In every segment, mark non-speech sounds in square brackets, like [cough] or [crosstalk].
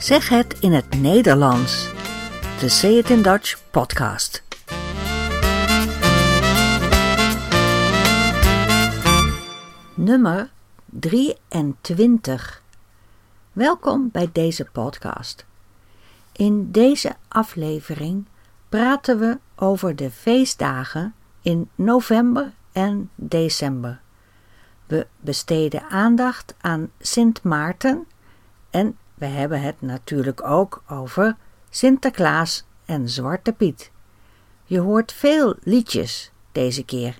Zeg het in het Nederlands. De Say It in Dutch podcast. Nummer 23. Welkom bij deze podcast. In deze aflevering praten we over de feestdagen in november en december. We besteden aandacht aan Sint Maarten en we hebben het natuurlijk ook over Sinterklaas en Zwarte Piet. Je hoort veel liedjes deze keer.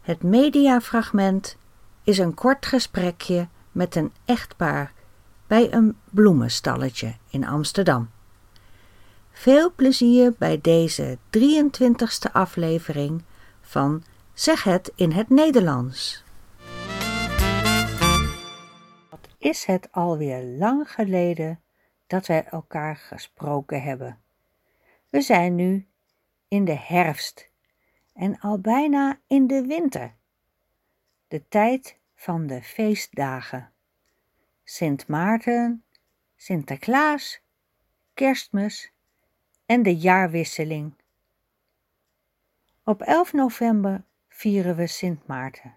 Het mediafragment is een kort gesprekje met een echtpaar bij een bloemenstalletje in Amsterdam. Veel plezier bij deze 23e aflevering van Zeg het in het Nederlands. Is het alweer lang geleden dat wij elkaar gesproken hebben? We zijn nu in de herfst en al bijna in de winter. De tijd van de feestdagen. Sint Maarten, Sinterklaas, Kerstmis en de jaarwisseling. Op 11 november vieren we Sint Maarten.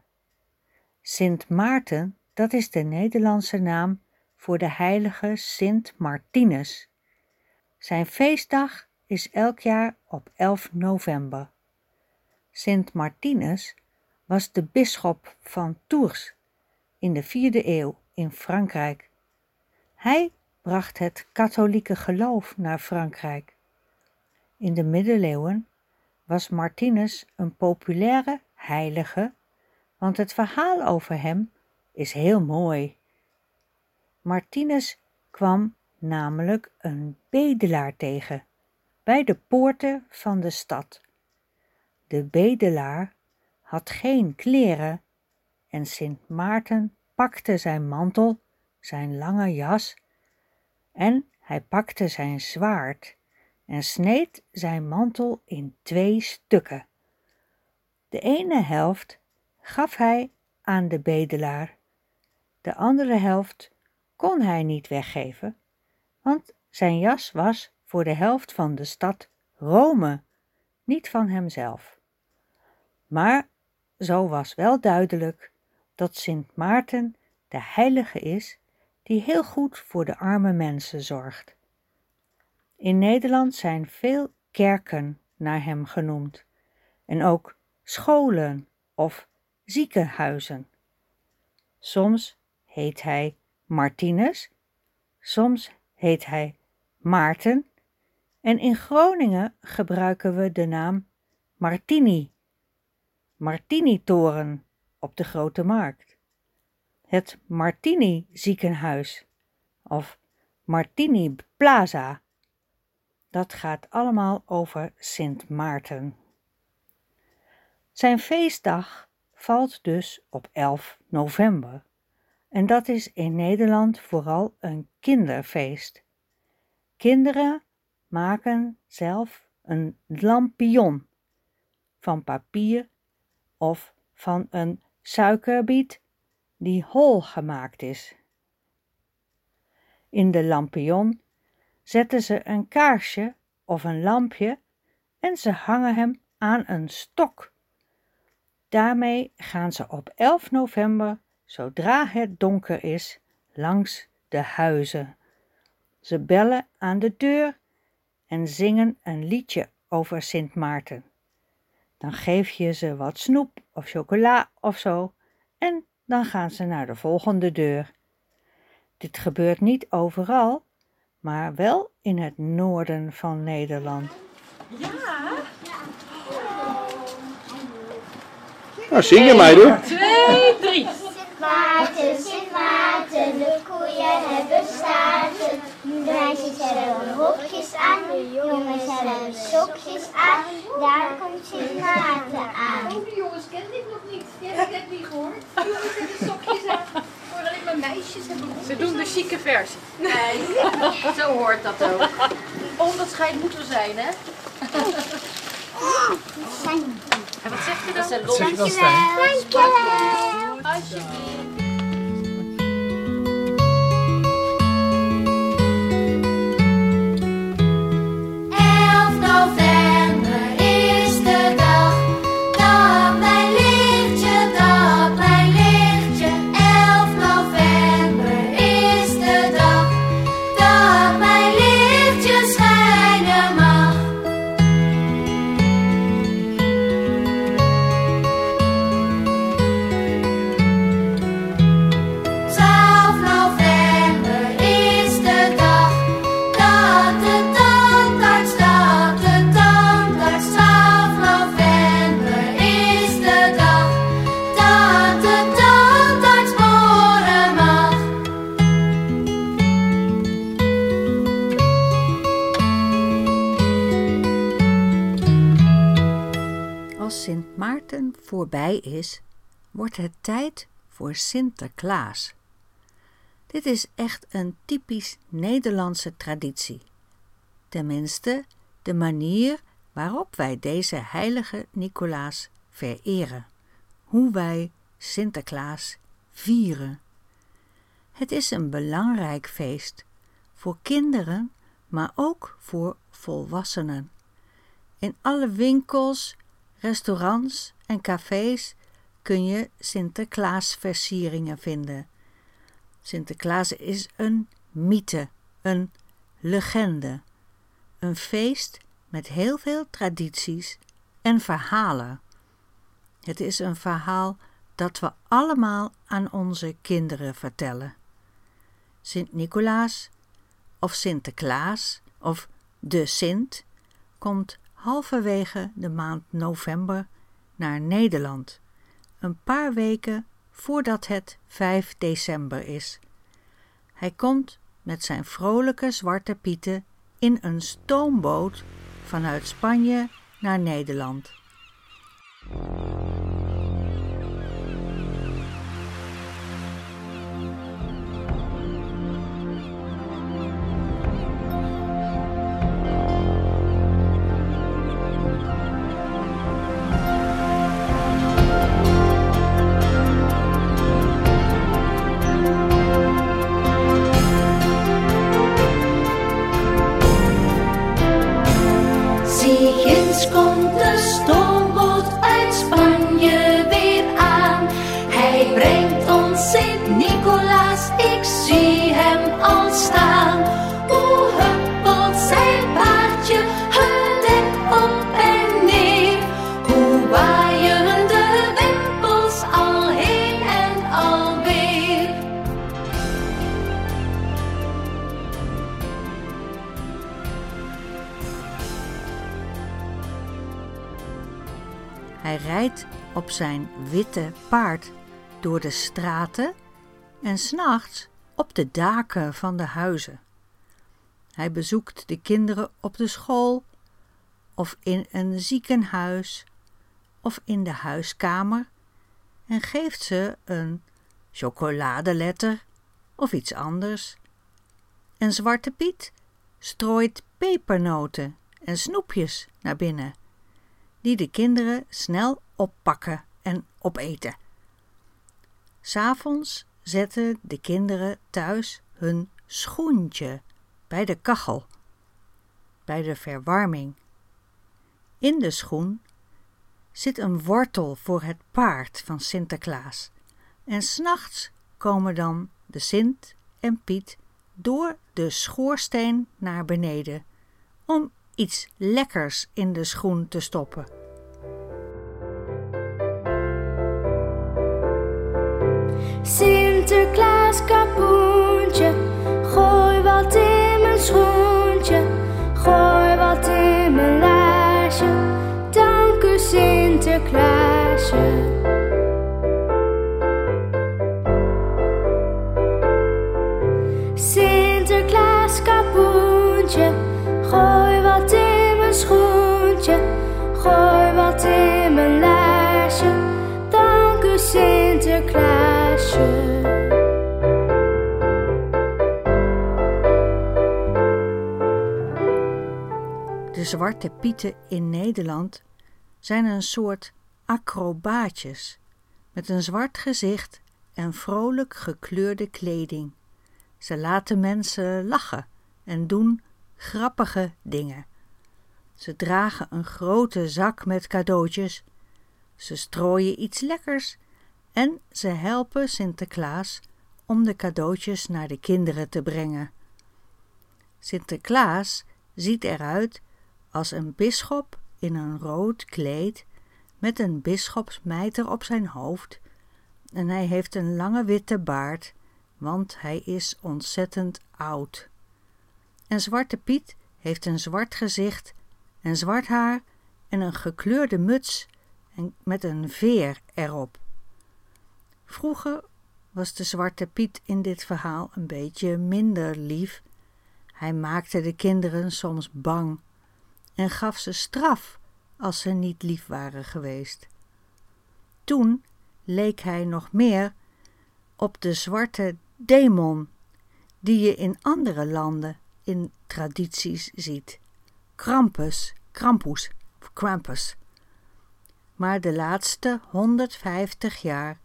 Sint Maarten, dat is de Nederlandse naam voor de heilige Sint Martinus. Zijn feestdag is elk jaar op 11 november. Sint Martinus was de bisschop van Tours in de vierde eeuw in Frankrijk. Hij bracht het katholieke geloof naar Frankrijk. In de middeleeuwen was Martinus een populaire heilige, want het verhaal over hem is heel mooi. Martinus kwam namelijk een bedelaar tegen bij de poorten van de stad. De bedelaar had geen kleren en Sint Maarten pakte zijn mantel, zijn lange jas en hij pakte zijn zwaard en sneed zijn mantel in twee stukken. De ene helft gaf hij aan de bedelaar, de andere helft kon hij niet weggeven, want zijn jas was voor de helft van de stad Rome, niet van hemzelf. Maar zo was wel duidelijk dat Sint Maarten de heilige is die heel goed voor de arme mensen zorgt. In Nederland zijn veel kerken naar hem genoemd en ook scholen of ziekenhuizen. Soms heet hij Martinus, soms heet hij Maarten en in Groningen gebruiken we de naam Martini, Martini-toren op de Grote Markt, het Martini ziekenhuis of Martini Plaza. Dat gaat allemaal over Sint Maarten. Zijn feestdag valt dus op 11 november. En dat is in Nederland vooral een kinderfeest. Kinderen maken zelf een lampion van papier of van een suikerbiet die hol gemaakt is. In de lampion zetten ze een kaarsje of een lampje en ze hangen hem aan een stok. Daarmee gaan ze op 11 november, zodra het donker is, langs de huizen. Ze bellen aan de deur en zingen een liedje over Sint Maarten. Dan geef je ze wat snoep of chocola of zo en dan gaan ze naar de volgende deur. Dit gebeurt niet overal, maar wel in het noorden van Nederland. Ja. Nou, zing je meiden. Twee, drie. Maarten, Sint Maarten, de koeien hebben staarten. De meisjes hebben rokjes aan, de jongens hebben sokjes aan. Daar komt Sint Maarten aan. Oh, die jongens kende ik nog niet. Die heb ik net niet gehoord. Die jongens hebben sokjes aan. Voor alleen maar meisjes hebben Ze doen de chique versie. Nee, zo hoort dat ook. Onderscheid moet er zijn, hè? En wat zegt u dan? Dankjewel. Alsjeblieft. Voorbij is, wordt het tijd voor Sinterklaas. Dit is echt een typisch Nederlandse traditie. Tenminste, de manier waarop wij deze heilige Nicolaas vereren, hoe wij Sinterklaas vieren. Het is een belangrijk feest voor kinderen, maar ook voor volwassenen. In alle winkels, restaurants en cafés kun je Sinterklaasversieringen vinden. Sinterklaas is een mythe, een legende, een feest met heel veel tradities en verhalen. Het is een verhaal dat we allemaal aan onze kinderen vertellen. Sint-Nicolaas of Sinterklaas of de Sint komt halverwege de maand november naar Nederland, een paar weken voordat het 5 december is. Hij komt met zijn vrolijke zwarte pieten in een stoomboot vanuit Spanje naar Nederland. descontestó. Rijdt op zijn witte paard door de straten en s'nachts op de daken van de huizen. Hij bezoekt de kinderen op de school of in een ziekenhuis of in de huiskamer en geeft ze een chocoladeletter of iets anders. En Zwarte Piet strooit pepernoten en snoepjes naar binnen die de kinderen snel oppakken en opeten. S'avonds zetten de kinderen thuis hun schoentje bij de kachel, bij de verwarming. In de schoen zit een wortel voor het paard van Sinterklaas. En s'nachts komen dan de Sint en Piet door de schoorsteen naar beneden om iets lekkers in de schoen te stoppen. Sinterklaas kapoentje, zwarte pieten in Nederland zijn een soort acrobaatjes met een zwart gezicht en vrolijk gekleurde kleding. Ze laten mensen lachen en doen grappige dingen. Ze dragen een grote zak met cadeautjes. Ze strooien iets lekkers en ze helpen Sinterklaas om de cadeautjes naar de kinderen te brengen. Sinterklaas ziet eruit als een bisschop in een rood kleed met een bisschopsmijter op zijn hoofd en hij heeft een lange witte baard, want hij is ontzettend oud. En Zwarte Piet heeft een zwart gezicht en zwart haar en een gekleurde muts en met een veer erop. Vroeger was de Zwarte Piet in dit verhaal een beetje minder lief. Hij maakte de kinderen soms bang en gaf ze straf als ze niet lief waren geweest. toen leek hij nog meer op de zwarte demon die je in andere landen in tradities ziet. Krampus, Krampus, Krampus. Maar de laatste 150 jaar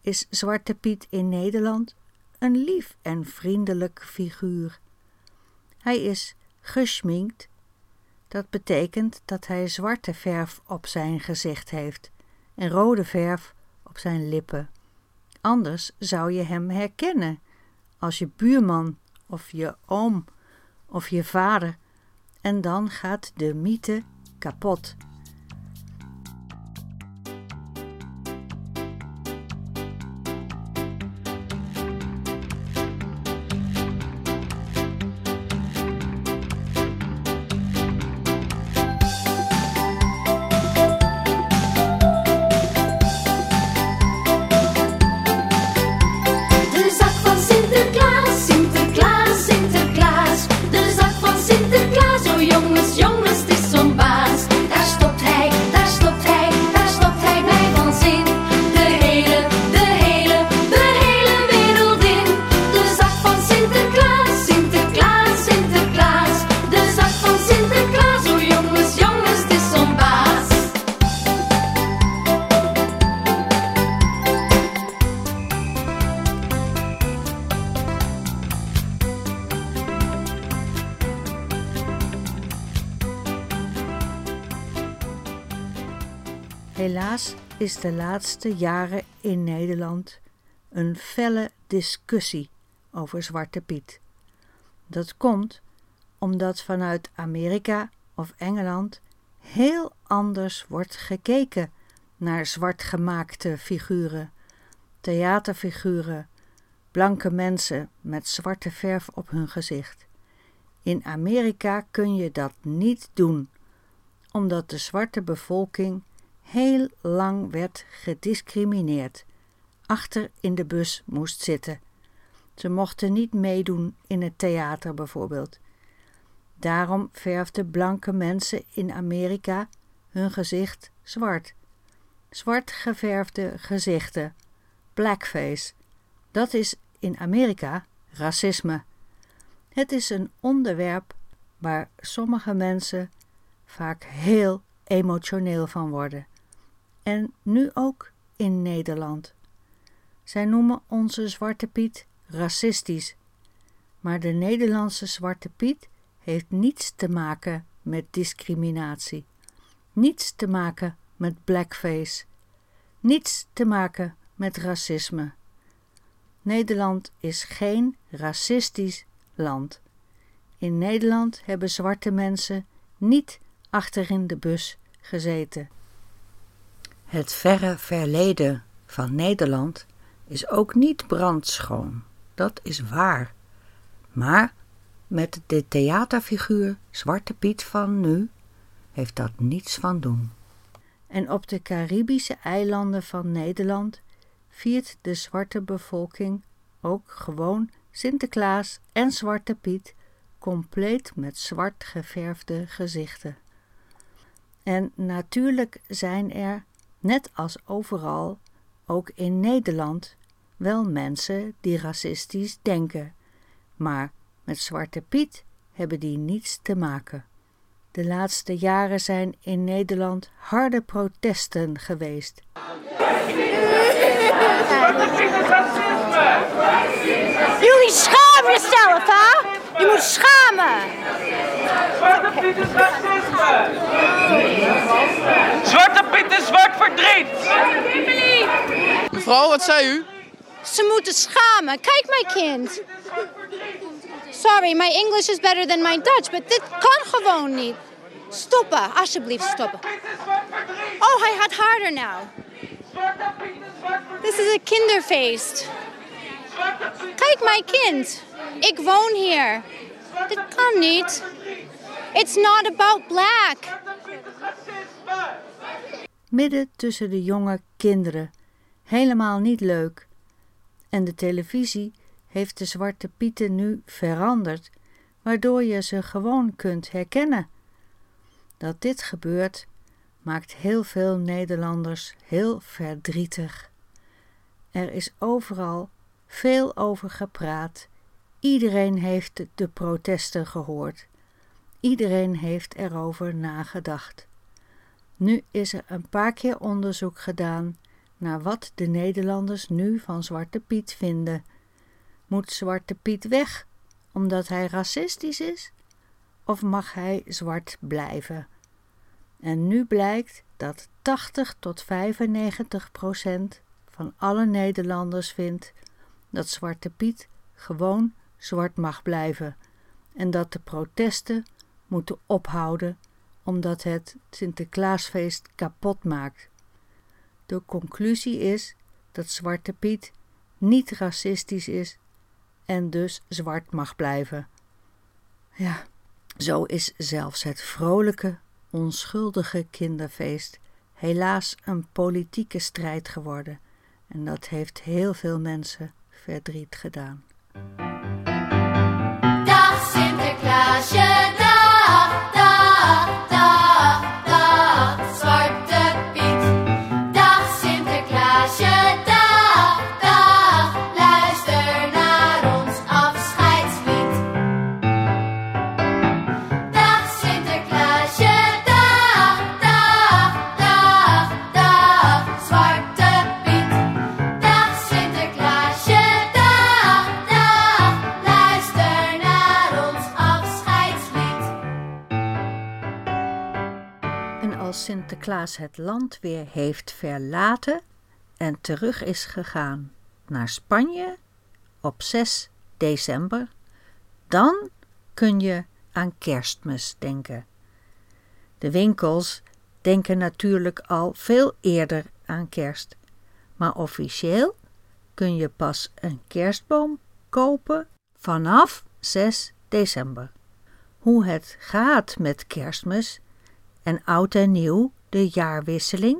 is Zwarte Piet in Nederland een lief en vriendelijk figuur. Hij is geschminkt. Dat betekent dat hij zwarte verf op zijn gezicht heeft en rode verf op zijn lippen. Anders zou je hem herkennen als je buurman of je oom of je vader en dan gaat de mythe kapot. Helaas is de laatste jaren in Nederland een felle discussie over Zwarte Piet. Dat komt omdat vanuit Amerika of Engeland heel anders wordt gekeken naar zwartgemaakte figuren, theaterfiguren, blanke mensen met zwarte verf op hun gezicht. In Amerika kun je dat niet doen, omdat de zwarte bevolking heel lang werd gediscrimineerd, achter in de bus moest zitten. Ze mochten niet meedoen in het theater bijvoorbeeld. Daarom verfden blanke mensen in Amerika hun gezicht zwart. Zwart geverfde gezichten, blackface, dat is in Amerika racisme. Het is een onderwerp waar sommige mensen vaak heel emotioneel van worden. En nu ook in Nederland. Zij noemen onze Zwarte Piet racistisch. Maar de Nederlandse Zwarte Piet heeft niets te maken met discriminatie. Niets te maken met blackface. Niets te maken met racisme. Nederland is geen racistisch land. In Nederland hebben zwarte mensen niet achterin de bus gezeten. Het verre verleden van Nederland is ook niet brandschoon, dat is waar. Maar met de theaterfiguur Zwarte Piet van nu heeft dat niets van doen. En op de Caribische eilanden van Nederland viert de zwarte bevolking ook gewoon Sinterklaas en Zwarte Piet compleet met zwart geverfde gezichten. En natuurlijk zijn er, net als overal, ook in Nederland, wel mensen die racistisch denken, maar met Zwarte Piet hebben die niets te maken. De laatste jaren zijn in Nederland harde protesten geweest. Jullie schaam jezelf, hè? Je moet schamen. Zwarte Piet is racisme! Zwarte Piet is zwart verdriet! Mevrouw, wat zei u? Ze moeten schamen. Kijk, mijn kind. Sorry, my English is better than my Dutch, but dit kan gewoon niet. Stoppen, alsjeblieft stoppen. Oh, hij gaat harder now. This is a kinderfeest. Kijk, mijn kind. Ik woon hier. Dit kan niet. It's not about black. midden tussen de jonge kinderen. Helemaal niet leuk. En de televisie heeft de zwarte pieten nu veranderd, waardoor je ze gewoon kunt herkennen. Dat dit gebeurt, maakt heel veel Nederlanders heel verdrietig. Er is overal veel over gepraat. Iedereen heeft de protesten gehoord. Iedereen heeft erover nagedacht. Nu is er een paar keer onderzoek gedaan naar wat de Nederlanders nu van Zwarte Piet vinden. Moet Zwarte Piet weg omdat hij racistisch is? Of mag hij zwart blijven? En nu blijkt dat 80 tot 95 procent van alle Nederlanders vindt dat Zwarte Piet gewoon zwart mag blijven en dat de protesten moeten ophouden omdat het Sinterklaasfeest kapot maakt. De conclusie is dat Zwarte Piet niet racistisch is en dus zwart mag blijven. Ja, zo is zelfs het vrolijke, onschuldige kinderfeest helaas een politieke strijd geworden en dat heeft heel veel mensen verdriet gedaan. Sinterklaas het land weer heeft verlaten en terug is gegaan naar Spanje op 6 december, dan kun je aan kerstmis denken. De winkels denken natuurlijk al veel eerder aan kerst, maar officieel kun je pas een kerstboom kopen vanaf 6 december. Hoe het gaat met kerstmis en oud en nieuw, de jaarwisseling,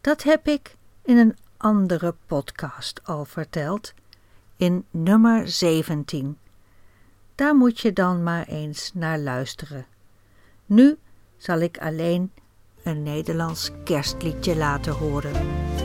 dat heb ik in een andere podcast al verteld, in nummer 17. Daar moet je dan maar eens naar luisteren. Nu zal ik alleen een Nederlands kerstliedje laten horen.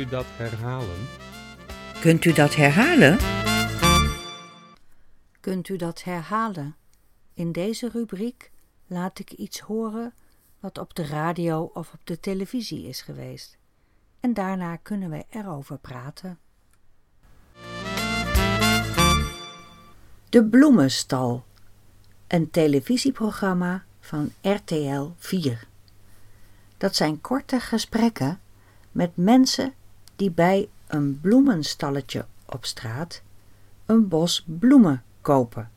U dat herhalen? Kunt u dat herhalen? Kunt u dat herhalen? In deze rubriek laat ik iets horen wat op de radio of op de televisie is geweest. En daarna kunnen we erover praten. De Bloemenstal, een televisieprogramma van RTL 4. Dat zijn korte gesprekken met mensen die bij een bloemenstalletje op straat een bos bloemen kopen.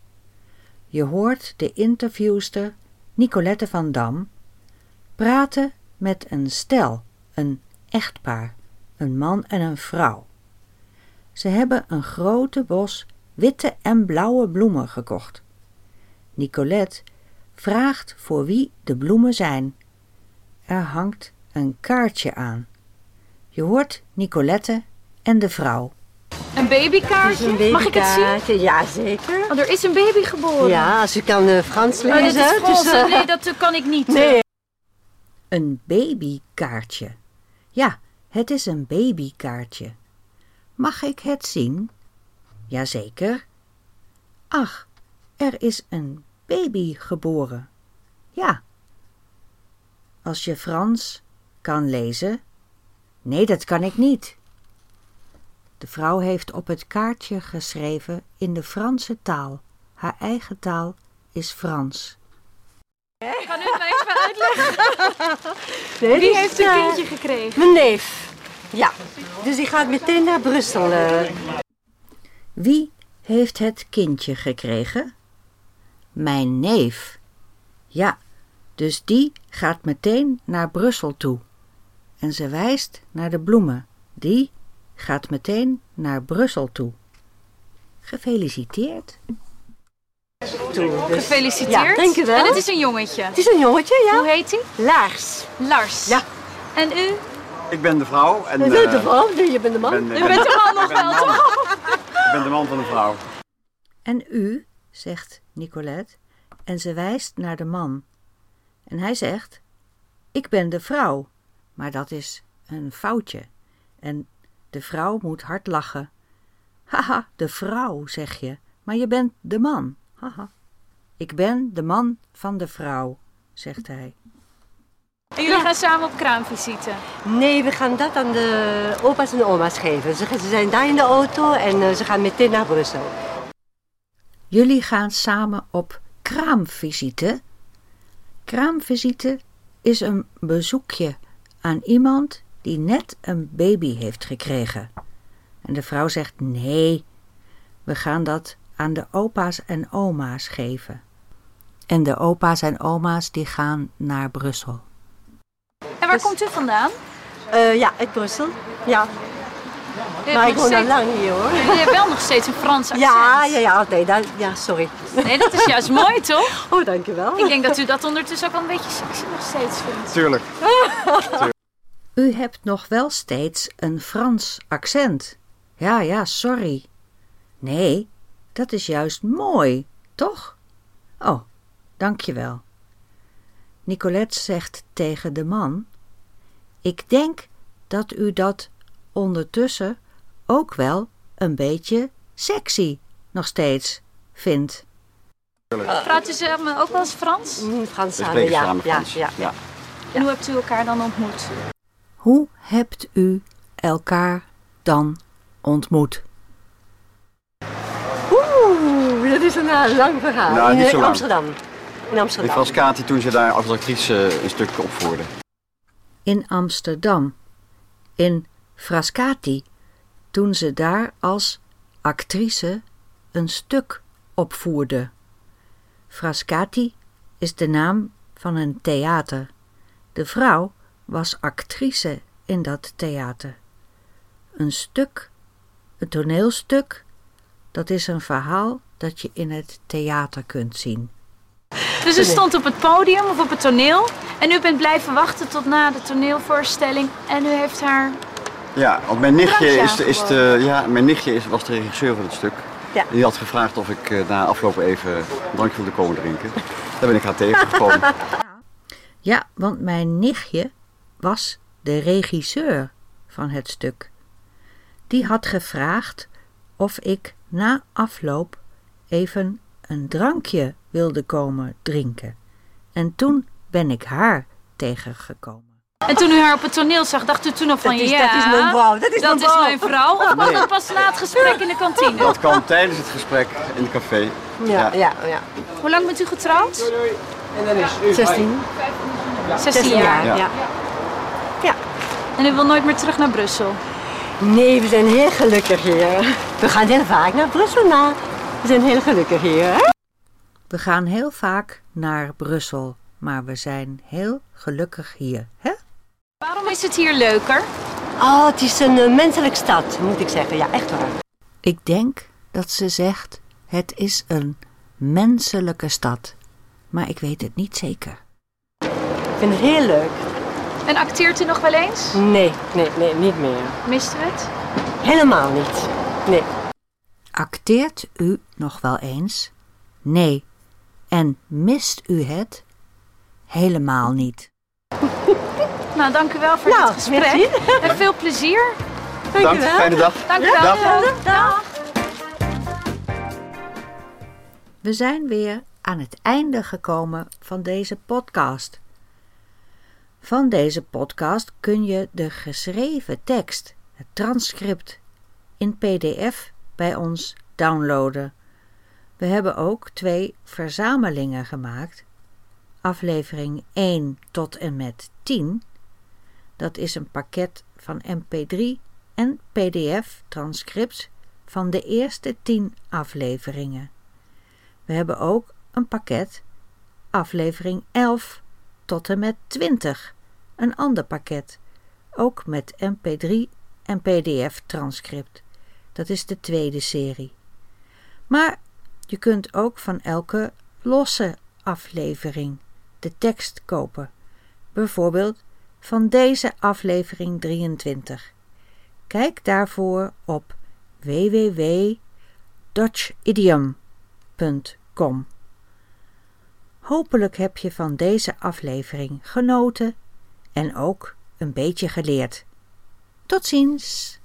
Je hoort de interviewster Nicolette van Dam praten met een stel, een echtpaar, een man en een vrouw. Ze hebben een grote bos witte en blauwe bloemen gekocht. Nicolette vraagt voor wie de bloemen zijn. Er hangt een kaartje aan. Je hoort Nicolette en de vrouw. Een babykaartje? Mag ik het zien? Ja, zeker. Oh, er is een baby geboren. Ja, ze kan eh, Frans Oh, dit lezen. is Frans. dus, Nee, dat eh, kan ik niet. [laughs] nee. Een babykaartje. Ja, het is een babykaartje. Mag ik het zien? Jazeker. Ach, er is een baby geboren. Ja. Als je Frans kan lezen. Nee, dat kan ik niet. De vrouw heeft op het kaartje geschreven in de Franse taal. Haar eigen taal is Frans. Kan u het me even uitleggen? Nee, Wie dus, heeft een eh, kindje gekregen? Mijn neef. Ja. Dus die gaat meteen naar Brussel. eh. Wie heeft het kindje gekregen? Mijn neef. Ja, dus die gaat meteen naar Brussel toe. En ze wijst naar de bloemen. Die gaat meteen naar Brussel toe. Gefeliciteerd. Toe, dus- Gefeliciteerd. Ja, dank u wel. En het is een jongetje. Het is een jongetje, ja. Hoe heet hij? Lars. Lars. Ja. En u? Ik ben de vrouw. En, Je bent de eh, vrouw, nee, je bent de man. ben, U bent de man nog wel, toch? Ik ben de man van de vrouw. En u, zegt Nicolette, en ze wijst naar de man. En hij zegt: Ik ben de vrouw. Maar dat is een foutje. En de vrouw moet hard lachen. Haha, de vrouw, zeg je, maar je bent de man. Haha. Ik ben de man van de vrouw, zegt hij. En jullie gaan samen op kraamvisite. Nee, we gaan dat aan de opa's en oma's geven. Ze, ze zijn daar in de auto en eh, ze gaan meteen naar Brussel. Jullie gaan samen op kraamvisite. Kraamvisite is een bezoekje aan iemand die net een baby heeft gekregen. En de vrouw zegt: Nee, we gaan dat aan de opa's en oma's geven. En de opa's en oma's die gaan naar Brussel. En waar komt u vandaan? Eh, ja, uit Brussel. Ja, maar ik woon al steeds- lang hier hoor. [laughs] Je hebt wel nog steeds een Frans accent. Ja, ja, ja, nee, dat, ja, sorry. Nee, dat is juist mooi, [laughs] toch? Oh, dankjewel. Ik denk dat u dat ondertussen ook wel een beetje sexy nog steeds vindt. Tuurlijk. [laughs] U hebt nog wel steeds een Frans accent. Ja, ja, sorry. Nee, dat is juist mooi, toch? Oh, dankjewel. Nicolette zegt tegen de man: Ik denk dat u dat ondertussen ook wel een beetje sexy nog steeds vindt. Praat u samen ook wel eens Frans? Mm, Frans samen, ja, ja. ja. En hoe hebt u elkaar dan ontmoet? Hoe hebt u elkaar dan ontmoet? Oeh, dat is een eh, lang verhaal. Nou, in niet eh, zo lang. Amsterdam. In Ik Amsterdam. was Kati toen ze daar als actrice een stuk opvoerde. in Amsterdam, in Frascati, toen ze daar als actrice een stuk opvoerde. Frascati is de naam van een theater. De vrouw was actrice in dat theater. Een stuk, een toneelstuk, dat is een verhaal dat je in het theater kunt zien. Dus u stond op het podium of op het toneel en u bent blijven wachten tot na de toneelvoorstelling en u heeft haar... Ja, want mijn nichtje, is, de- is de, ja, mijn nichtje is, was de regisseur van het stuk. Ja. Die had gevraagd of ik eh, na afloop even een drankje wilde komen drinken. Daar ben ik haar tegengekomen. [laughs] Ja, want mijn nichtje was de regisseur van het stuk. Die had gevraagd of ik na afloop even een drankje wilde komen drinken. En toen ben ik haar tegengekomen. En toen u haar op het toneel zag, dacht u toen nog van Dat is- ja, dat is mijn vrouw, dat is mijn vrouw. mijn vrouw. Of Nee. dat pas na het gesprek in de kantine? Dat kwam tijdens het gesprek in het café. Ja, ja, ja. Hoe lang bent u getrouwd? 16. 16 jaar. Ja. ja. Ja. En u wil nooit meer terug naar Brussel? Nee, we zijn heel gelukkig hier. We gaan heel vaak naar Brussel na. We zijn heel gelukkig hier. hè? We gaan heel vaak naar Brussel, maar we zijn heel gelukkig hier, hè? Waarom is het hier leuker? Oh, het is een eh, menselijke stad, moet ik zeggen. Ja, echt waar. Ik denk dat ze zegt: het is een menselijke stad, maar ik weet het niet zeker. Ik vind het heel leuk. En acteert u nog wel eens? Nee, nee, nee, niet meer. Mist u het? Helemaal niet. Nee. Acteert u nog wel eens? Nee. En mist u het? Helemaal niet. [laughs] Nou, dank u wel voor Nou, dit gesprek. En veel plezier. Dank Dank, u wel. fijne dag. Dank u wel. Dag. Dag. We zijn weer aan het einde gekomen van deze podcast. Van deze podcast kun je de geschreven tekst, het transcript, in PDF bij ons downloaden. We hebben ook twee verzamelingen gemaakt. Aflevering 1 tot en met 10. Dat is een pakket van MP3 en PDF-transcripts van de eerste 10 afleveringen. We hebben ook een pakket, aflevering 11 met 20, een ander pakket, ook met MP3 en PDF-transcript. Dat is de tweede serie. Maar je kunt ook van elke losse aflevering de tekst kopen. Bijvoorbeeld van deze aflevering 23. Kijk daarvoor op www.dutchidiom.com. Hopelijk heb je van deze aflevering genoten en ook een beetje geleerd. Tot ziens!